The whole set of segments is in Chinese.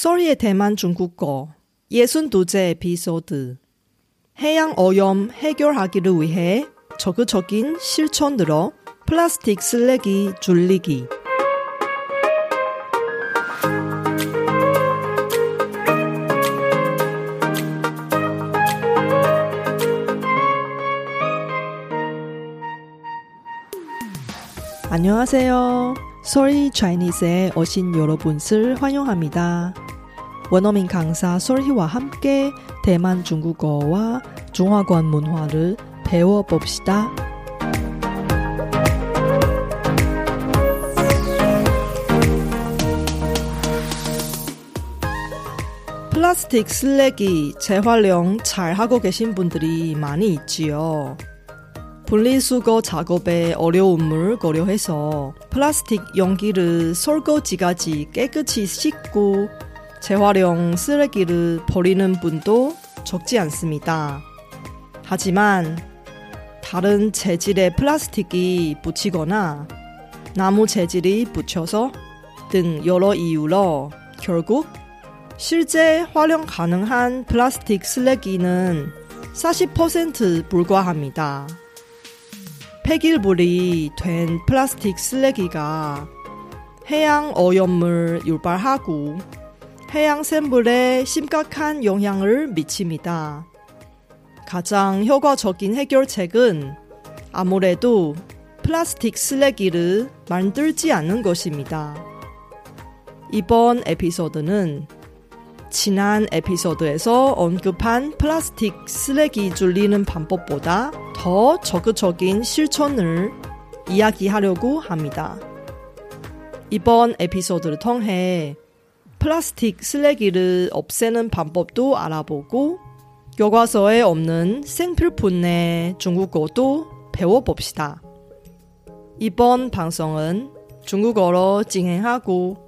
소리의 대만 중국어 예순 두째 에피소드 해양 오염 해결하기를 위해 적극적인 실천으로 플라스틱 쓰레기 줄이기 안녕하세요. 소리 차이니스에 오신 여러분을 환영합니다. 원어민 강사 소리와 함께 대만 중국어와 중화권 문화를 배워봅시다. 플라스틱 쓰레기 재활용 잘 하고 계신 분들이 많이 있지요. 분리수거 작업에 어려움을 고려해서 플라스틱 용기를 설거지까지 깨끗이 씻고 재활용 쓰레기를 버리는 분도 적지 않습니다. 하지만 다른 재질의 플라스틱이 붙이거나 나무 재질이 붙여서 등 여러 이유로 결국 실제 활용 가능한 플라스틱 쓰레기는 40% 불과합니다. 폐기물이 된 플라스틱 쓰레기가 해양 오염을 유발하고 해양 생물에 심각한 영향을 미칩니다. 가장 효과적인 해결책은 아무래도 플라스틱 쓰레기를 만들지 않는 것입니다. 이번 에피소드는 지난 에피소드에서 언급한 플라스틱 쓰레기 줄이는 방법보다 더 적극적인 실천을 이야기하려고 합니다. 이번 에피소드를 통해 플라스틱 쓰레기를 없애는 방법도 알아보고 교과서에 없는 생필품의 중국어도 배워봅시다. 이번 방송은 중국어로 진행하고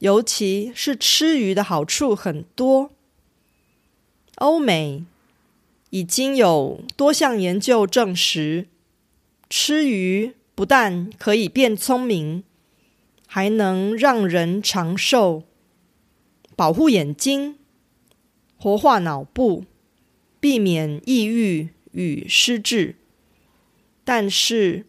尤其是吃鱼的好处很多。欧美已经有多项研究证实，吃鱼不但可以变聪明，还能让人长寿。保护眼睛，活化脑部，避免抑郁与失智。但是，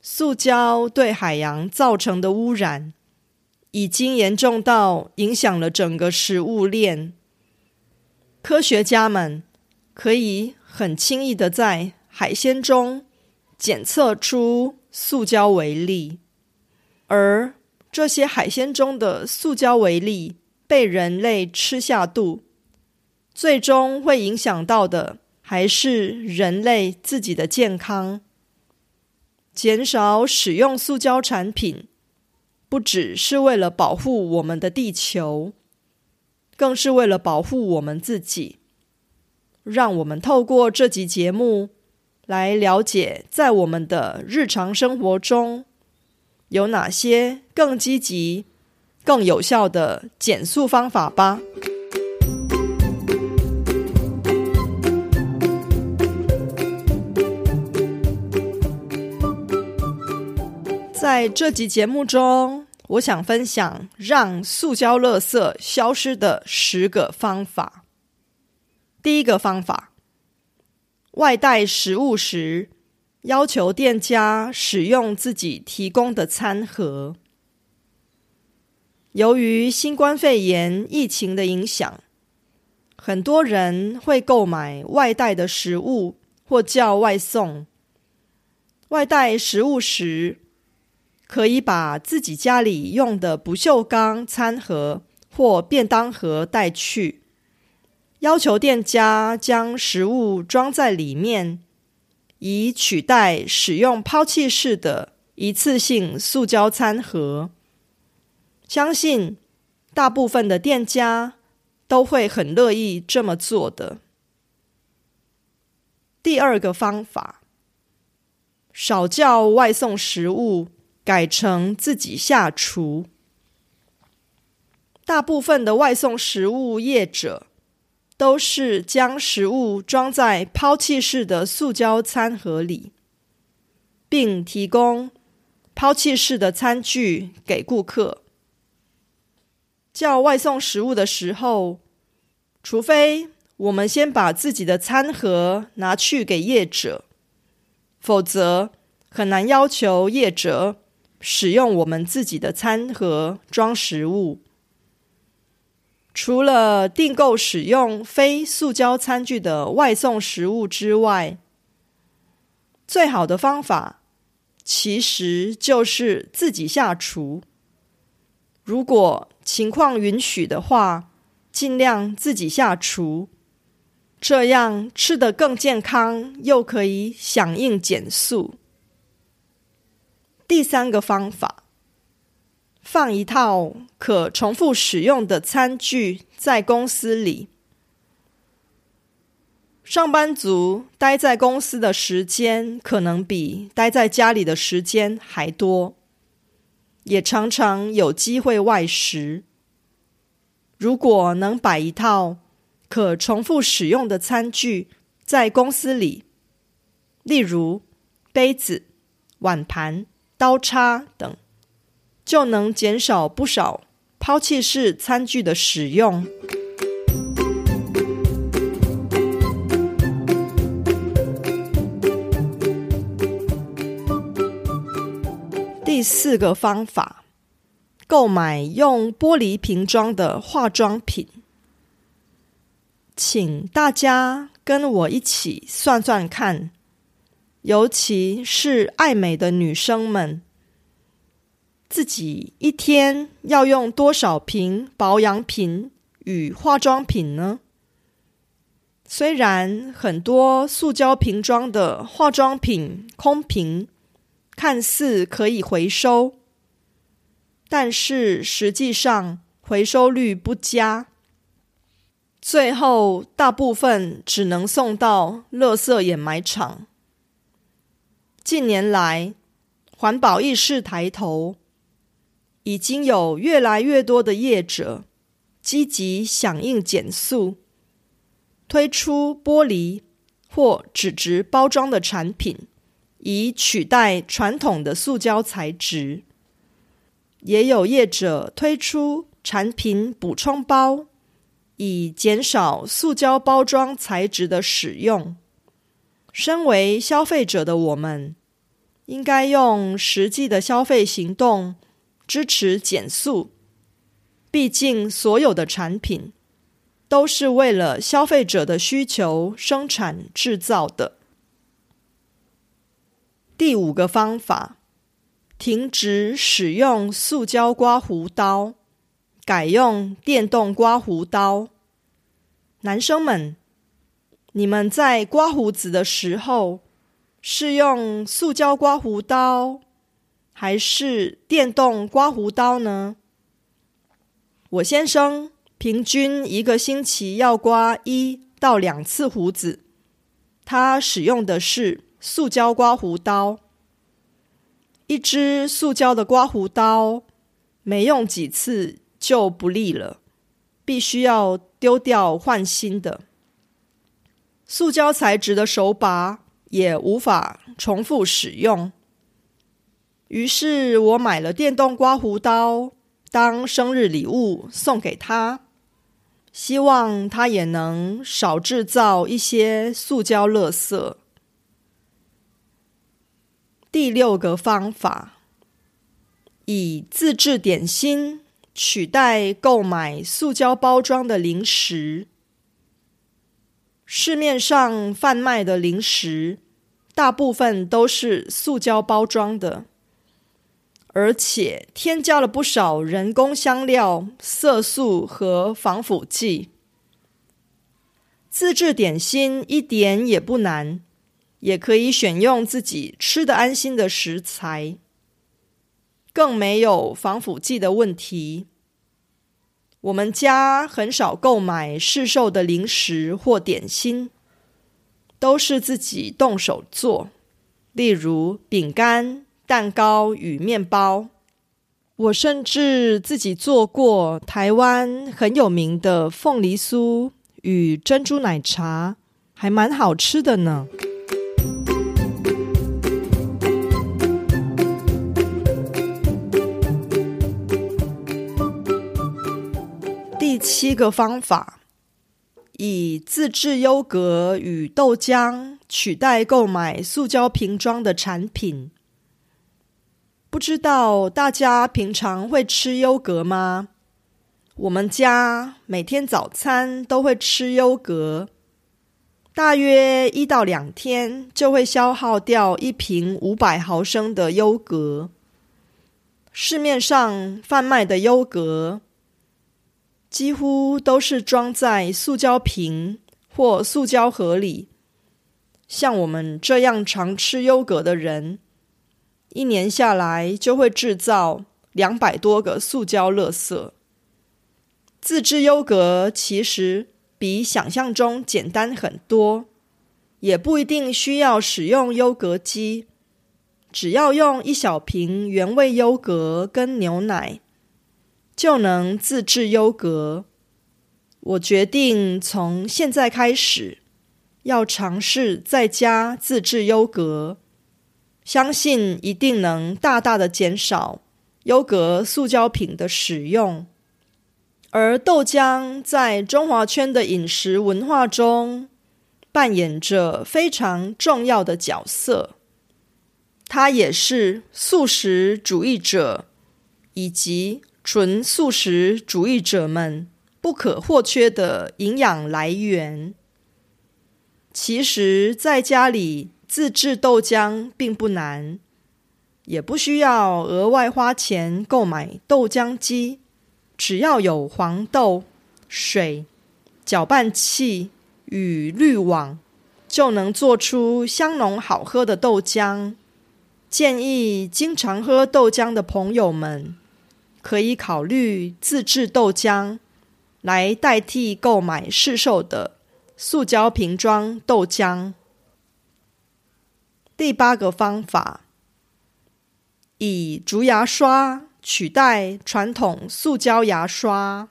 塑胶对海洋造成的污染已经严重到影响了整个食物链。科学家们可以很轻易的在海鲜中检测出塑胶微粒，而这些海鲜中的塑胶微粒。被人类吃下肚，最终会影响到的还是人类自己的健康。减少使用塑胶产品，不只是为了保护我们的地球，更是为了保护我们自己。让我们透过这集节目来了解，在我们的日常生活中有哪些更积极。更有效的减速方法吧。在这集节目中，我想分享让塑胶垃圾消失的十个方法。第一个方法：外带食物时，要求店家使用自己提供的餐盒。由于新冠肺炎疫情的影响，很多人会购买外带的食物或叫外送。外带食物时，可以把自己家里用的不锈钢餐盒或便当盒带去，要求店家将食物装在里面，以取代使用抛弃式的一次性塑胶餐盒。相信大部分的店家都会很乐意这么做的。第二个方法，少叫外送食物，改成自己下厨。大部分的外送食物业者都是将食物装在抛弃式的塑胶餐盒里，并提供抛弃式的餐具给顾客。叫外送食物的时候，除非我们先把自己的餐盒拿去给业者，否则很难要求业者使用我们自己的餐盒装食物。除了订购使用非塑胶餐具的外送食物之外，最好的方法其实就是自己下厨。如果情况允许的话，尽量自己下厨，这样吃得更健康，又可以响应减速。第三个方法。放一套可重复使用的餐具在公司里。上班族待在公司的时间可能比待在家里的时间还多，也常常有机会外食。如果能摆一套可重复使用的餐具在公司里，例如杯子、碗盘、刀叉等。就能减少不少抛弃式餐具的使用。第四个方法，购买用玻璃瓶装的化妆品。请大家跟我一起算算看，尤其是爱美的女生们。自己一天要用多少瓶保养品与化妆品呢？虽然很多塑胶瓶装的化妆品空瓶看似可以回收，但是实际上回收率不佳，最后大部分只能送到垃圾掩埋场。近年来，环保意识抬头。已经有越来越多的业者积极响应减速，推出玻璃或纸质包装的产品，以取代传统的塑胶材质。也有业者推出产品补充包，以减少塑胶包装材质的使用。身为消费者的我们，应该用实际的消费行动。支持减速，毕竟所有的产品都是为了消费者的需求生产制造的。第五个方法，停止使用塑胶刮胡刀，改用电动刮胡刀。男生们，你们在刮胡子的时候是用塑胶刮胡刀？还是电动刮胡刀呢？我先生平均一个星期要刮一到两次胡子，他使用的是塑胶刮胡刀。一支塑胶的刮胡刀没用几次就不利了，必须要丢掉换新的。塑胶材质的手把也无法重复使用。于是我买了电动刮胡刀当生日礼物送给他，希望他也能少制造一些塑胶垃圾。第六个方法，以自制点心取代购买塑胶包装的零食。市面上贩卖的零食大部分都是塑胶包装的。而且添加了不少人工香料、色素和防腐剂。自制点心一点也不难，也可以选用自己吃的安心的食材，更没有防腐剂的问题。我们家很少购买市售的零食或点心，都是自己动手做，例如饼干、蛋糕与面包。我甚至自己做过台湾很有名的凤梨酥与珍珠奶茶，还蛮好吃的呢。七个方法，以自制优格与豆浆取代购买塑胶瓶装的产品。不知道大家平常会吃优格吗？我们家每天早餐都会吃优格，大约一到两天就会消耗掉一瓶五百毫升的优格。市面上贩卖的优格。几乎都是装在塑胶瓶或塑胶盒里。像我们这样常吃优格的人，一年下来就会制造两百多个塑胶垃圾。自制优格其实比想象中简单很多，也不一定需要使用优格机，只要用一小瓶原味优格跟牛奶。就能自制优格。我决定从现在开始要尝试在家自制优格，相信一定能大大的减少优格塑胶品的使用。而豆浆在中华圈的饮食文化中扮演着非常重要的角色，它也是素食主义者以及。纯素食主义者们不可或缺的营养来源。其实，在家里自制豆浆并不难，也不需要额外花钱购买豆浆机，只要有黄豆、水、搅拌器与滤网，就能做出香浓好喝的豆浆。建议经常喝豆浆的朋友们。可以考虑自制豆浆，来代替购买市售的塑胶瓶装豆浆。第八个方法，以竹牙刷取代传统塑胶牙刷。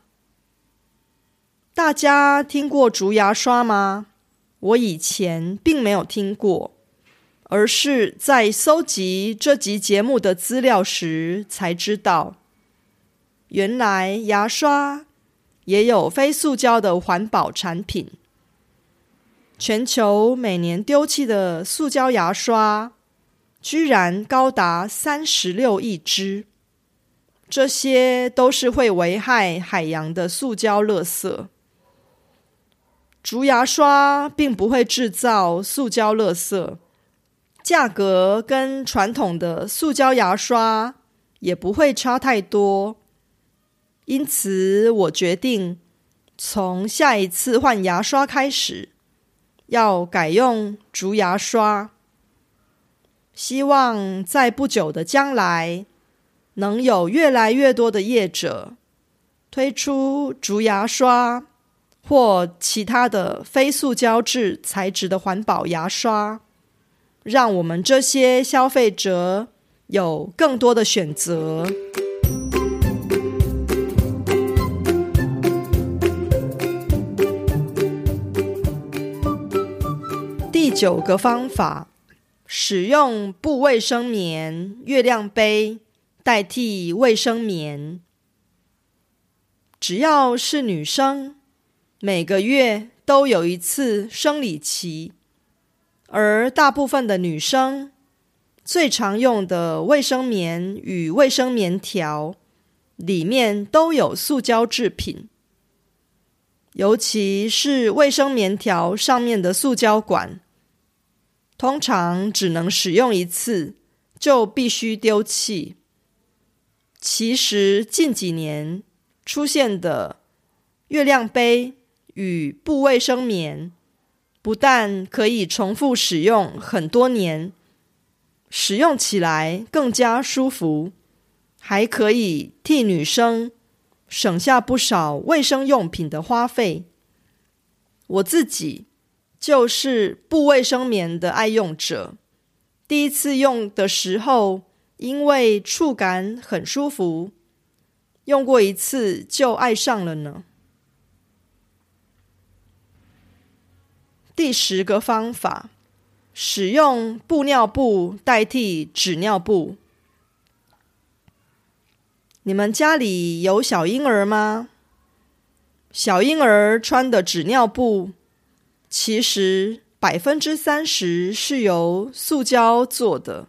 大家听过竹牙刷吗？我以前并没有听过，而是在搜集这集节目的资料时才知道。原来牙刷也有非塑胶的环保产品。全球每年丢弃的塑胶牙刷居然高达三十六亿只，这些都是会危害海洋的塑胶垃圾。竹牙刷并不会制造塑胶垃圾，价格跟传统的塑胶牙刷也不会差太多。因此，我决定从下一次换牙刷开始，要改用竹牙刷。希望在不久的将来，能有越来越多的业者推出竹牙刷或其他的非塑胶质材质的环保牙刷，让我们这些消费者有更多的选择。九个方法，使用布卫生棉、月亮杯代替卫生棉。只要是女生，每个月都有一次生理期，而大部分的女生最常用的卫生棉与卫生棉条里面都有塑胶制品，尤其是卫生棉条上面的塑胶管。通常只能使用一次，就必须丢弃。其实近几年出现的月亮杯与布卫生棉，不但可以重复使用很多年，使用起来更加舒服，还可以替女生省下不少卫生用品的花费。我自己就是不卫生棉的爱用者，第一次用的时候，因为触感很舒服，用过一次就爱上了呢。第十个方法，使用布尿布代替纸尿布。你们家里有小婴儿吗？小婴儿穿的纸尿布，其实百分之三十是由塑胶做的，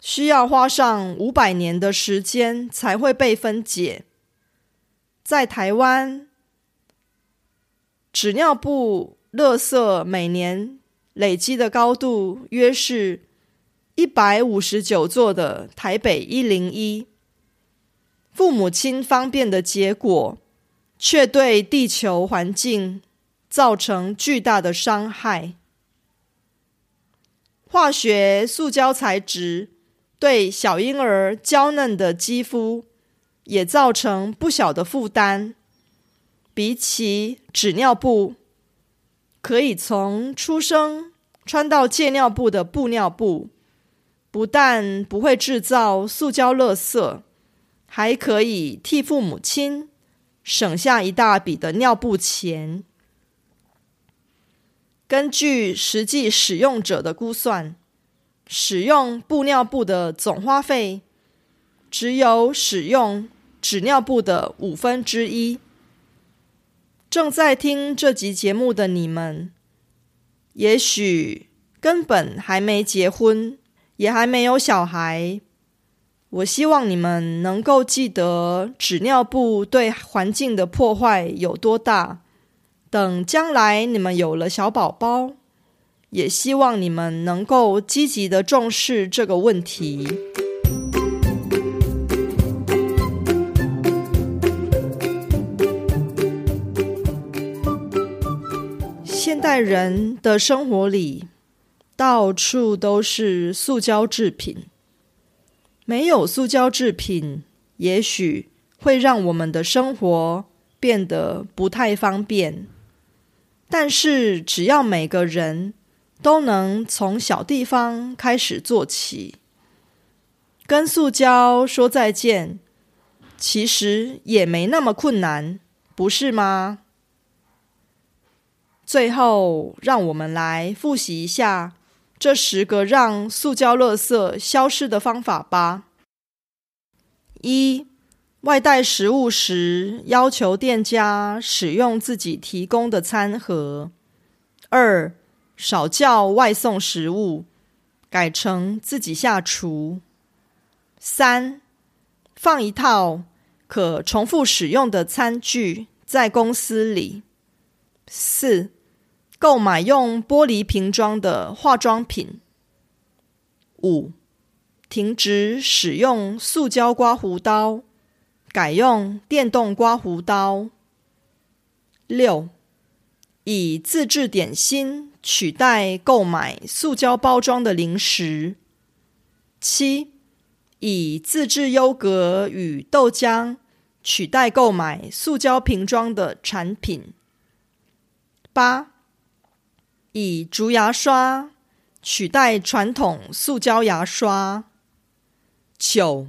需要花上五百年的时间才会被分解。在台湾，纸尿布垃圾每年累积的高度约是一百五十九座的台北一零一。父母亲方便的结果，却对地球环境造成巨大的伤害。化学塑胶材质对小婴儿娇嫩的肌肤也造成不小的负担。比起纸尿布，可以从出生穿到戒尿布的布尿布，不但不会制造塑胶垃圾。还可以替父母亲省下一大笔的尿布钱。根据实际使用者的估算，使用布尿布的总花费只有使用纸尿布的五分之一。正在听这集节目的你们，也许根本还没结婚，也还没有小孩。我希望你们能够记得纸尿布对环境的破坏有多大。等将来你们有了小宝宝，也希望你们能够积极的重视这个问题。现代人的生活里，到处都是塑胶制品。没有塑胶制品，也许会让我们的生活变得不太方便。但是，只要每个人都能从小地方开始做起，跟塑胶说再见，其实也没那么困难，不是吗？最后，让我们来复习一下。这十个让塑胶垃圾消失的方法吧：一、外带食物时，要求店家使用自己提供的餐盒；二、少叫外送食物，改成自己下厨；三、放一套可重复使用的餐具在公司里；四。购买用玻璃瓶装的化妆品。五、停止使用塑胶刮胡刀，改用电动刮胡刀。六、以自制点心取代购买塑胶包装的零食。七、以自制优格与豆浆取代购买塑胶瓶装的产品。八。以竹牙刷取代传统塑胶牙刷。九、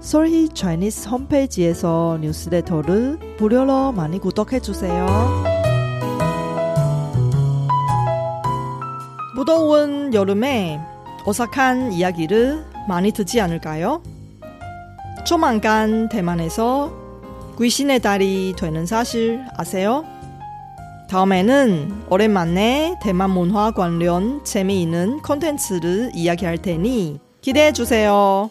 솔희 차이니스 홈페이지에서 뉴스레터를 무료로 많이 구독해 주세요. 무더운 여름에 오싹한 이야기를 많이 듣지 않을까요? 조만간 대만에서 귀신의 달이 되는 사실 아세요? 다음에는 오랜만에 대만 문화 관련 재미있는 콘텐츠를 이야기할 테니 기대해 주세요.